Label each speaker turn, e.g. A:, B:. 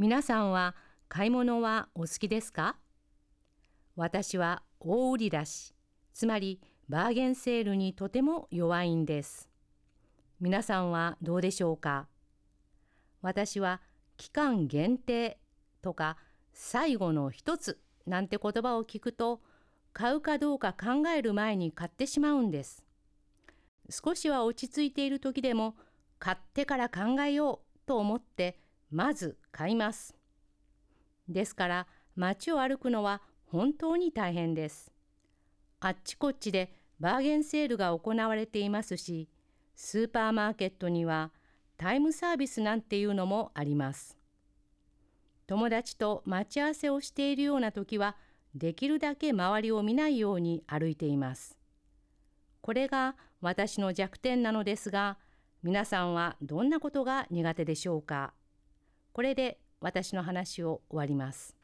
A: 皆さんは買い物はお好きですか？私は大売り出し、つまりバーゲンセールにとても弱いんです。皆さんはどうでしょうか？私は期間限定とか最後の一つなんて言葉を聞くと買うかどうか考える前に買ってしまうんです。少しは落ち着いている時でも買ってから考えようと思ってまず買います。ですから街を歩くのは本当に大変です。あっちこっちでバーゲンセールが行われていますし、スーパーマーケットにはタイムサービスなんていうのもあります。友達と待ち合わせをしているような時は、できるだけ周りを見ないように歩いています。これが私の弱点なのですが、皆さんはどんなことが苦手でしょうか？これで私の話を終わります。